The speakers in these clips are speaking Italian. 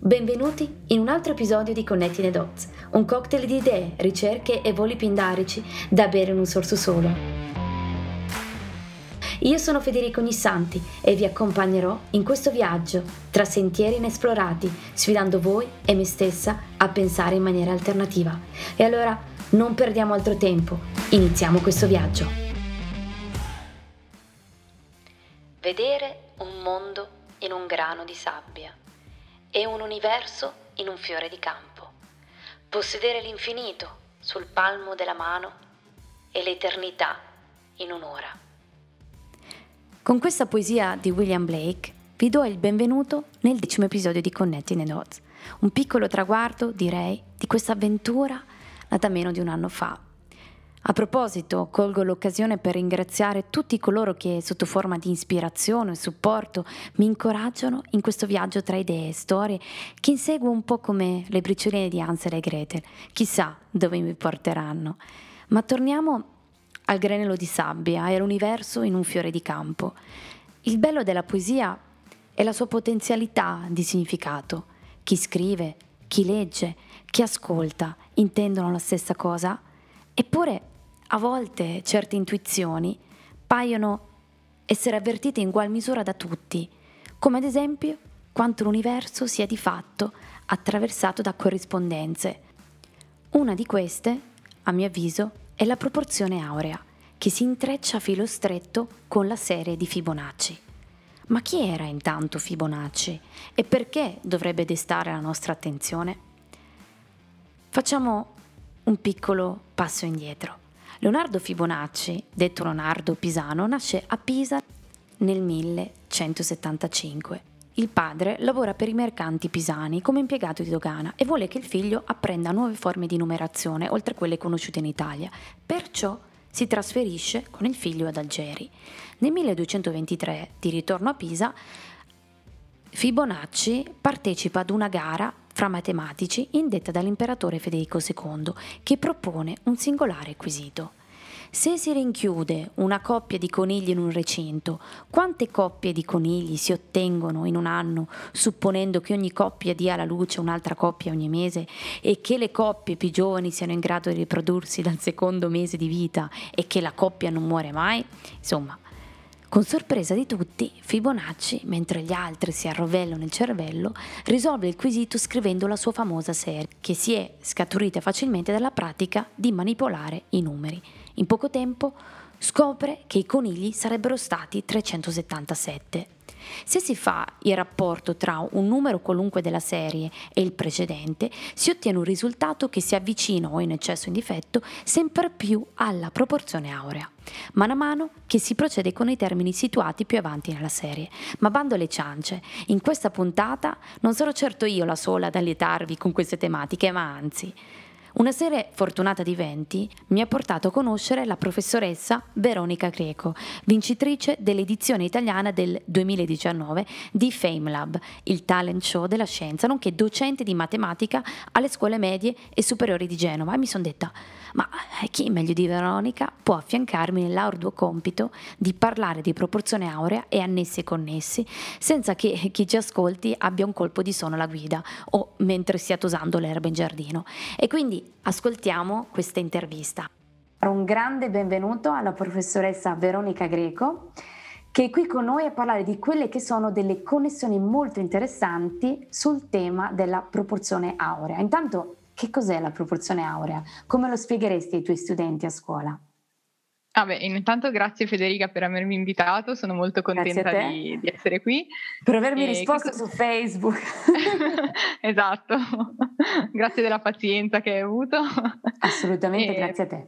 Benvenuti in un altro episodio di Connecting the Dots, un cocktail di idee, ricerche e voli pindarici da bere in un sorso solo. Io sono Federico Ognissanti e vi accompagnerò in questo viaggio tra sentieri inesplorati, sfidando voi e me stessa a pensare in maniera alternativa. E allora non perdiamo altro tempo, iniziamo questo viaggio. Vedere un mondo in un grano di sabbia e un universo in un fiore di campo. Possedere l'infinito sul palmo della mano e l'eternità in un'ora. Con questa poesia di William Blake vi do il benvenuto nel decimo episodio di Connecting the Dots, un piccolo traguardo, direi, di questa avventura nata meno di un anno fa a proposito, colgo l'occasione per ringraziare tutti coloro che, sotto forma di ispirazione e supporto, mi incoraggiano in questo viaggio tra idee e storie che inseguo un po' come le bricioline di Hansel e Gretel. Chissà dove mi porteranno. Ma torniamo al granello di sabbia e all'universo in un fiore di campo. Il bello della poesia è la sua potenzialità di significato. Chi scrive, chi legge, chi ascolta intendono la stessa cosa? Eppure a volte certe intuizioni paiono essere avvertite in ugual misura da tutti, come ad esempio quanto l'universo sia di fatto attraversato da corrispondenze. Una di queste, a mio avviso, è la proporzione aurea, che si intreccia a filo stretto con la serie di Fibonacci. Ma chi era intanto Fibonacci e perché dovrebbe destare la nostra attenzione? Facciamo un piccolo passo indietro. Leonardo Fibonacci, detto Leonardo Pisano, nasce a Pisa nel 1175. Il padre lavora per i mercanti pisani come impiegato di dogana e vuole che il figlio apprenda nuove forme di numerazione oltre a quelle conosciute in Italia. Perciò si trasferisce con il figlio ad Algeri. Nel 1223, di ritorno a Pisa, Fibonacci partecipa ad una gara fra matematici indetta dall'imperatore Federico II, che propone un singolare quesito. Se si rinchiude una coppia di conigli in un recinto, quante coppie di conigli si ottengono in un anno, supponendo che ogni coppia dia alla luce un'altra coppia ogni mese e che le coppie più giovani siano in grado di riprodursi dal secondo mese di vita e che la coppia non muore mai? Insomma, con sorpresa di tutti, Fibonacci, mentre gli altri si arrovellano il cervello, risolve il quesito scrivendo la sua famosa serie, che si è scaturita facilmente dalla pratica di manipolare i numeri. In poco tempo scopre che i conigli sarebbero stati 377. Se si fa il rapporto tra un numero qualunque della serie e il precedente, si ottiene un risultato che si avvicina o in eccesso o in difetto sempre più alla proporzione aurea. Mano a mano che si procede con i termini situati più avanti nella serie. Ma bando alle ciance, in questa puntata non sarò certo io la sola ad allietarvi con queste tematiche, ma anzi una serie fortunata di venti mi ha portato a conoscere la professoressa Veronica Greco, vincitrice dell'edizione italiana del 2019 di FameLab, il talent show della scienza, nonché docente di matematica alle scuole medie e superiori di Genova. E mi sono detta, ma eh, chi meglio di Veronica può affiancarmi nell'arduo compito di parlare di proporzione aurea e annessi e connessi, senza che chi ci ascolti abbia un colpo di sonno alla guida o mentre stia tosando l'erba in giardino. E quindi ascoltiamo questa intervista. Un grande benvenuto alla professoressa Veronica Greco che è qui con noi a parlare di quelle che sono delle connessioni molto interessanti sul tema della proporzione aurea. Intanto che cos'è la proporzione aurea? Come lo spiegheresti ai tuoi studenti a scuola? Ah beh, intanto grazie Federica per avermi invitato, sono molto contenta di, di, essere qui. Per avermi e risposto su Facebook. esatto, grazie della pazienza che hai avuto. Assolutamente, e... grazie a te.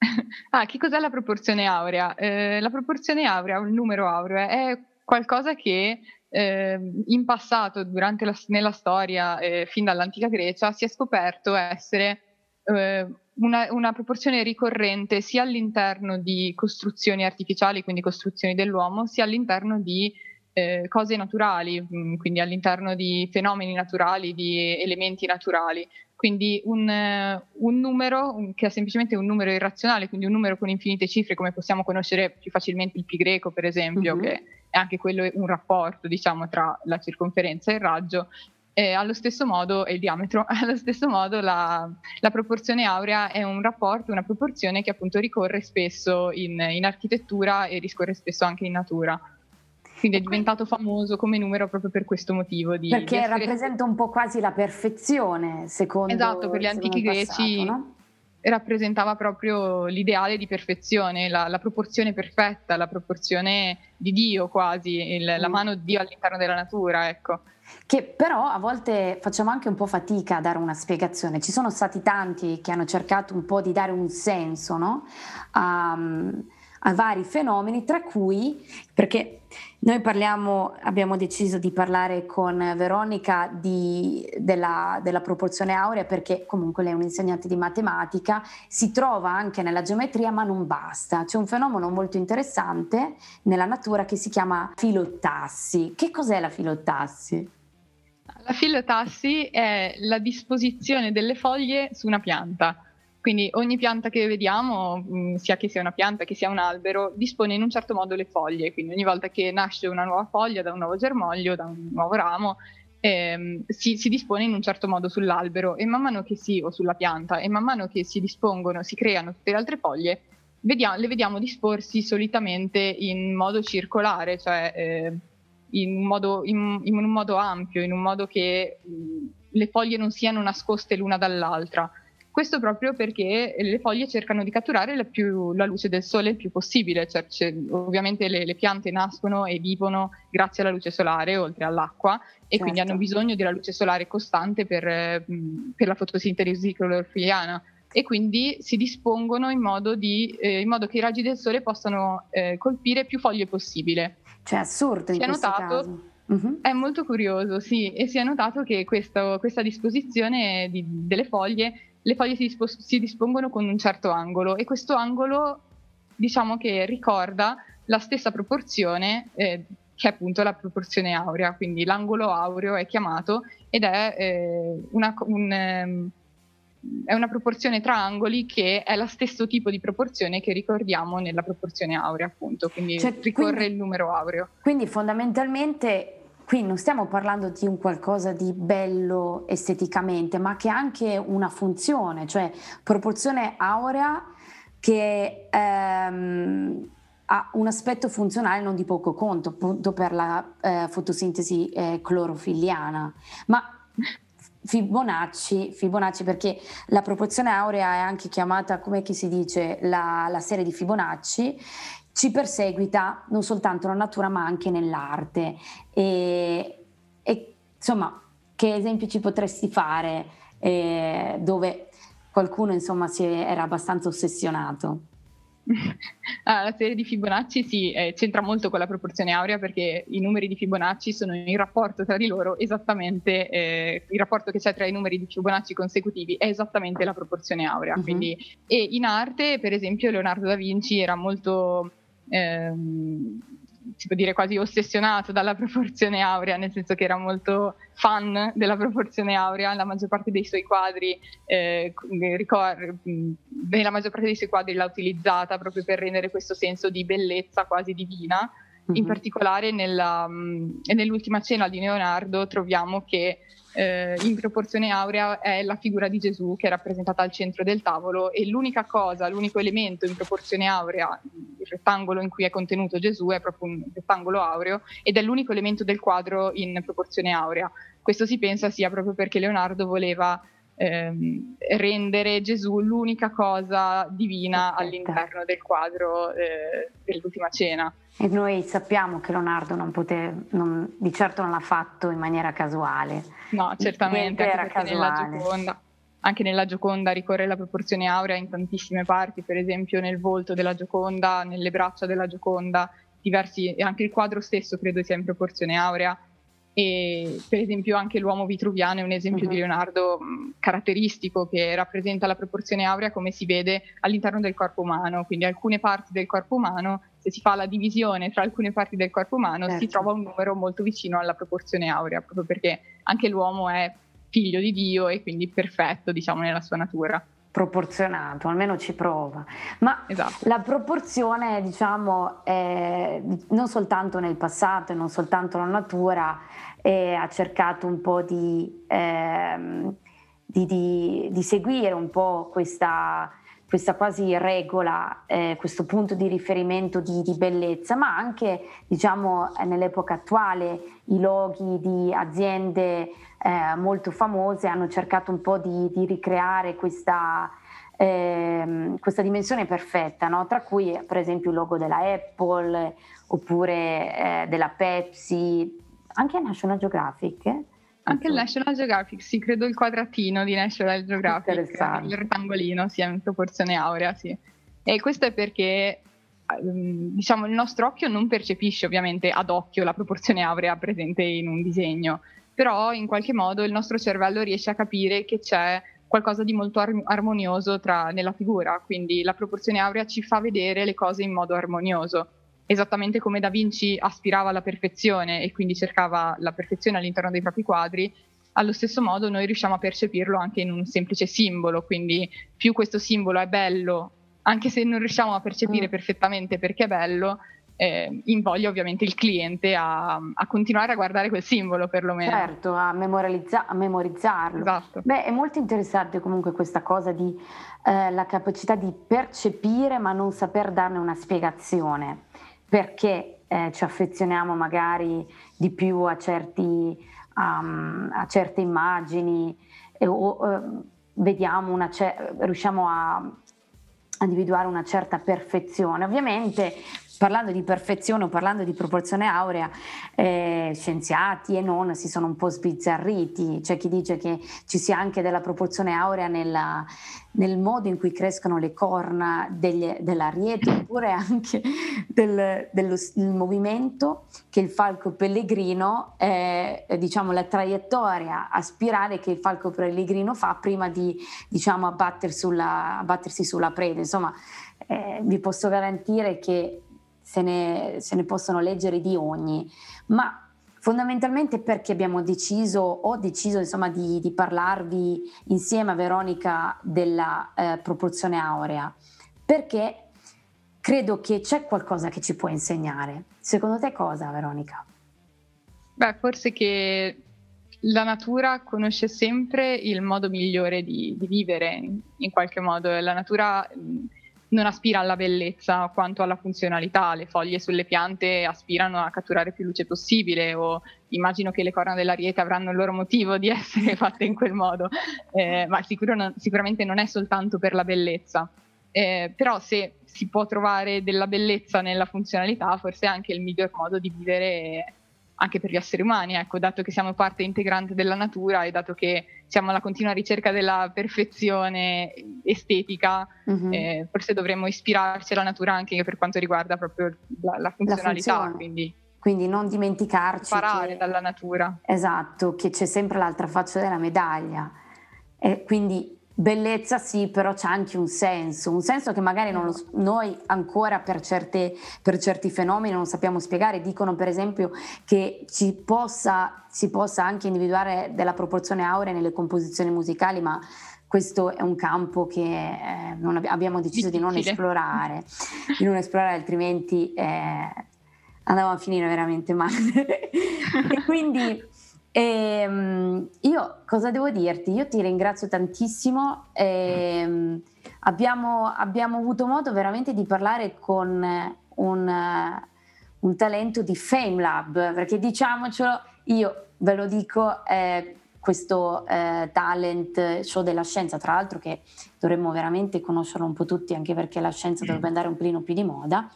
Ah, che cos'è la proporzione aurea? Eh, la proporzione aurea, il numero aureo, è qualcosa che eh, in passato, durante la, nella storia, eh, fin dall'antica Grecia, si è scoperto essere eh, una, una, proporzione ricorrente sia all'interno di costruzioni artificiali, quindi costruzioni dell'uomo, sia all'interno di eh, cose naturali, mm, quindi all'interno di fenomeni naturali, di elementi naturali. Quindi un, un numero un, che è semplicemente un numero irrazionale, quindi un numero con infinite cifre, come possiamo conoscere più facilmente il pi greco, per esempio, uh-huh. che è anche quello un rapporto, diciamo, tra la circonferenza e il raggio, eh, allo stesso modo, e il diametro, allo stesso modo la, la, proporzione aurea è un rapporto, una proporzione che appunto ricorre spesso in, in architettura e riscorre spesso anche in natura. Quindi è diventato famoso come numero proprio per questo motivo. Di, Perché di essere... rappresenta un po' quasi la perfezione, secondo Esatto, per gli antichi greci no? Rappresentava proprio l'ideale di perfezione, la, la, proporzione perfetta, la proporzione di Dio quasi, il, mm. la mano di Dio all'interno della natura, ecco. Che però a volte facciamo anche un po' fatica a dare una spiegazione. Ci sono stati tanti che hanno cercato un po' di dare un senso no? a, a vari fenomeni, tra cui, perché noi parliamo, abbiamo deciso di parlare con Veronica di, della, della, proporzione aurea perché comunque lei è un'insegnante di matematica, si trova anche nella geometria ma non basta. C'è un fenomeno molto interessante nella natura che si chiama filottassi. Che cos'è la filottassi? La filotassi è la disposizione delle foglie su una pianta. Quindi ogni pianta che vediamo, mm, sia che sia una pianta che sia un albero, dispone in un certo modo le foglie. Quindi ogni volta che nasce una nuova foglia da un nuovo germoglio, da un nuovo ramo, ehm, si, si, dispone in un certo modo sull'albero e man mano che si, o sulla pianta, e man mano che si dispongono, si creano tutte le altre foglie, vediamo, le vediamo disporsi solitamente in modo circolare, cioè eh, in, un modo, in, in, un modo, ampio, in un modo che mh, le foglie non siano nascoste l'una dall'altra. Questo proprio perché le foglie cercano di catturare la, più, la luce del sole il più possibile, cioè, ovviamente le, le, piante nascono e vivono grazie alla luce solare oltre all'acqua e certo. quindi hanno bisogno della luce solare costante per, per la fotosintesi clorofiliana e quindi si dispongono in modo, di, eh, in modo, che i raggi del sole possano eh, colpire più foglie possibile. Cioè assurdo in si questo notato, caso. Uh-huh. È molto curioso, sì, e si è notato che questo, questa disposizione di, delle foglie le foglie si, dispo- si dispongono con un certo angolo e questo angolo diciamo che ricorda la stessa proporzione eh, che è appunto la proporzione aurea, quindi l'angolo aureo è chiamato ed è, eh, una, un, eh, è una proporzione tra angoli che è lo stesso tipo di proporzione che ricordiamo nella proporzione aurea appunto, quindi cioè, ricorre quindi, il numero aureo. Quindi fondamentalmente qui non stiamo parlando di un qualcosa di bello esteticamente, ma che ha anche una funzione, cioè proporzione aurea che ehm, ha un aspetto funzionale non di poco conto, appunto per la eh, fotosintesi eh, clorofiliana. Ma Fibonacci, Fibonacci, perché la proporzione aurea è anche chiamata, come si dice, la, la serie di Fibonacci ci perseguita non soltanto la natura ma anche nell'arte. E, e insomma, che esempi ci potresti fare eh, dove qualcuno insomma si era abbastanza ossessionato? Ah, la serie di Fibonacci sì, eh, c'entra molto con la proporzione aurea perché i numeri di Fibonacci sono in rapporto tra di loro esattamente, eh, il rapporto che c'è tra i numeri di Fibonacci consecutivi è esattamente la proporzione aurea. Uh-huh. Quindi, e in arte, per esempio, Leonardo da Vinci era molto ehm, si può dire quasi ossessionato dalla proporzione aurea, nel senso che era molto fan della proporzione aurea, la maggior parte dei suoi quadri, eh, ricor- nella maggior parte dei suoi quadri l'ha utilizzata proprio per rendere questo senso di bellezza quasi divina. Mm-hmm. In particolare nella, nell'ultima cena di Leonardo troviamo che eh, in proporzione aurea è la figura di Gesù che è rappresentata al centro del tavolo e l'unica cosa, l'unico elemento in proporzione aurea, il rettangolo in cui è contenuto Gesù è proprio un rettangolo aureo ed è l'unico elemento del quadro in proporzione aurea. Questo si pensa sia proprio perché Leonardo voleva ehm, rendere Gesù l'unica cosa divina Perfetta. all'interno del quadro eh, dell'ultima cena. E noi sappiamo che Leonardo non pote, non, di certo non l'ha fatto in maniera casuale. No, certamente, era casuale. Nella Gioconda, anche nella Gioconda ricorre la proporzione aurea in tantissime parti, per esempio nel volto della Gioconda, nelle braccia della Gioconda, diversi, anche il quadro stesso credo sia in proporzione aurea e per esempio anche l'uomo vitruviano è un esempio uh-huh. di mhm. Leonardo mh, caratteristico che rappresenta la proporzione aurea come si vede all'interno del corpo umano, quindi alcune parti del corpo umano, se si fa la divisione tra alcune parti del corpo umano certo. si trova un numero molto vicino alla proporzione aurea, proprio perché anche l'uomo è figlio di Dio e quindi perfetto diciamo nella sua natura. Proporzionato, almeno ci prova. Ma esatto. la proporzione, diciamo, è, non soltanto nel passato e non soltanto la natura eh, ha cercato un po' di, eh, di, di, di, seguire un po' questa, questa quasi regola, eh, questo punto di riferimento di, bellezza, ma anche diciamo, nell'epoca attuale i loghi di aziende eh, molto famose hanno cercato un po' di, ricreare questa, eh, questa dimensione perfetta, no? tra cui per esempio il logo della Apple oppure eh, della Pepsi, anche National Geographic. Anche il National Geographic, sì, credo il quadratino di National Geographic, il rettangolino sia in proporzione aurea, sì. E questo è perché ehm, diciamo il nostro occhio non percepisce ovviamente ad occhio la proporzione aurea presente in un disegno, però in qualche modo il nostro cervello riesce a capire che c'è qualcosa di molto ar- armonioso tra, nella figura, quindi la proporzione aurea ci fa vedere le cose in modo armonioso esattamente come Da Vinci aspirava alla perfezione e quindi cercava la perfezione all'interno dei propri quadri, allo stesso modo noi riusciamo a percepirlo anche in un semplice simbolo, quindi più questo simbolo è bello, anche se non riusciamo a percepire mm. perfettamente perché è bello, eh, invoglia ovviamente il cliente a, a, continuare a guardare quel simbolo perlomeno. Certo, a, memorizza- a memorizzarlo. Esatto. Beh, è molto interessante comunque questa cosa di eh, la capacità di percepire ma non saper darne una spiegazione perché eh, ci affezioniamo magari di più a, certi, um, a certe immagini e, o uh, vediamo una, riusciamo a individuare una certa perfezione. Ovviamente parlando di perfezione o parlando di proporzione aurea, eh, scienziati e non si sono un po' sbizzarriti. C'è chi dice che ci sia anche della proporzione aurea nella, nel modo in cui crescono le corna degli, dell'ariete, oppure anche del, dello, movimento che il falco pellegrino, eh, diciamo la traiettoria a spirale che il falco pellegrino fa prima di diciamo, abbatter sulla, abbattersi sulla preda. Insomma, eh, vi posso garantire che se ne, se ne possono leggere di ogni, ma fondamentalmente perché abbiamo deciso, ho deciso insomma di, di parlarvi insieme a Veronica della eh, proporzione aurea, perché credo che c'è qualcosa che ci può insegnare. Secondo te cosa, Veronica? Beh, forse che la natura conosce sempre il modo migliore di, di vivere, in qualche modo. La natura non aspira alla bellezza quanto alla funzionalità. Le foglie sulle piante aspirano a catturare più luce possibile o immagino che le corna dell'ariete avranno il loro motivo di essere fatte in quel modo, eh, ma sicuro non, sicuramente non è soltanto per la bellezza. Eh, però se si può trovare della bellezza nella funzionalità, forse è anche il miglior modo di vivere anche per gli esseri umani, ecco, dato che siamo parte integrante della natura e dato che siamo alla continua ricerca della perfezione estetica, mm-hmm. eh, forse dovremmo ispirarci alla natura anche per quanto riguarda proprio la, la funzionalità. La quindi. quindi. non dimenticarci. Imparare che, dalla natura. Esatto, che c'è sempre l'altra faccia della medaglia. E quindi Bellezza sì, però c'è anche un senso, un senso che magari lo, noi ancora per, certe, per, certi fenomeni non sappiamo spiegare. Dicono per esempio che possa, si possa anche individuare della proporzione aurea nelle composizioni musicali, ma questo è un campo che eh, ab- abbiamo deciso Difficile. di non esplorare, di non esplorare altrimenti eh, andavamo a finire veramente male. e quindi ehm, io cosa devo dirti? Io ti ringrazio tantissimo. E, um, abbiamo, abbiamo, avuto modo veramente di parlare con un, un talento di FameLab, perché diciamocelo, io ve lo dico, eh, questo eh, talent show della scienza, tra l'altro che dovremmo veramente conoscerlo un po' tutti, anche perché la scienza dovrebbe andare un pelino più di moda.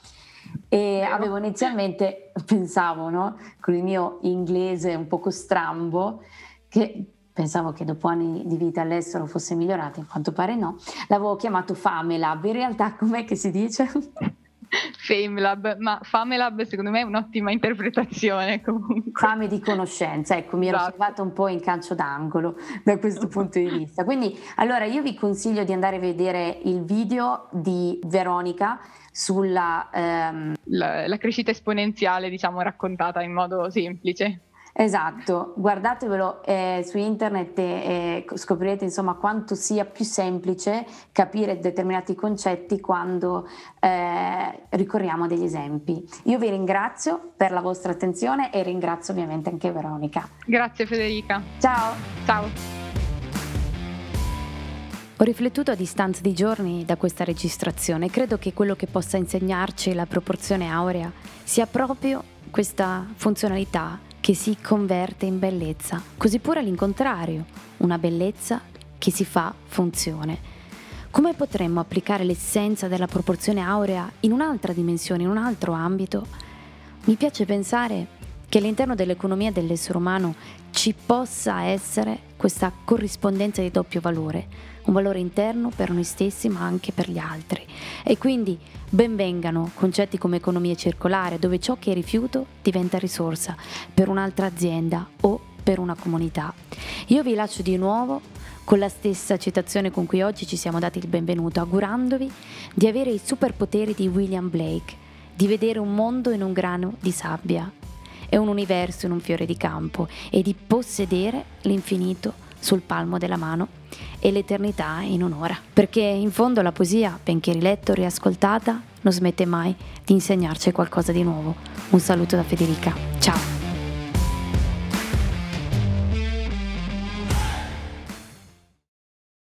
E avevo inizialmente, pensavo, no, con il mio inglese un poco strambo, che pensavo che dopo anni di vita all'estero fosse migliorato, in quanto pare no, l'avevo chiamato FameLab, in realtà com'è che si dice? FameLab, ma FameLab secondo me è un'ottima interpretazione comunque. Fame di conoscenza, ecco, mi ero esatto. salvato un po' in calcio d'angolo da questo punto di vista. Quindi, allora io vi consiglio di andare a vedere il video di Veronica sulla... Ehm... La, la, crescita esponenziale, diciamo, raccontata in modo semplice. Esatto, guardatevelo eh, su internet e, e, scoprirete insomma quanto sia più semplice capire determinati concetti quando eh, ricorriamo a degli esempi. Io vi ringrazio per la vostra attenzione e ringrazio ovviamente anche Veronica. Grazie Federica. Ciao. Ciao. Ho riflettuto a distanza di giorni da questa registrazione e credo che quello che possa insegnarci la proporzione aurea sia proprio questa funzionalità che si converte in bellezza, così pure all'incontrario, una bellezza che si fa funzione. Come potremmo applicare l'essenza della proporzione aurea in un'altra dimensione, in un altro ambito? Mi piace pensare che all'interno dell'economia dell'essere umano ci possa essere questa corrispondenza di doppio valore, un valore interno per noi stessi ma anche per gli altri. E quindi benvengano concetti come economia circolare, dove ciò che è rifiuto diventa risorsa per un'altra azienda o per una comunità. Io vi lascio di nuovo con la stessa citazione con cui oggi ci siamo dati il benvenuto, augurandovi di avere i superpoteri di William Blake, di vedere un mondo in un grano di sabbia e un universo in un fiore di campo e di possedere l'infinito sul palmo della mano e l'eternità in un'ora. Perché in fondo la poesia, benché riletta o riascoltata, non smette mai di insegnarci qualcosa di nuovo. Un saluto da Federica. Ciao!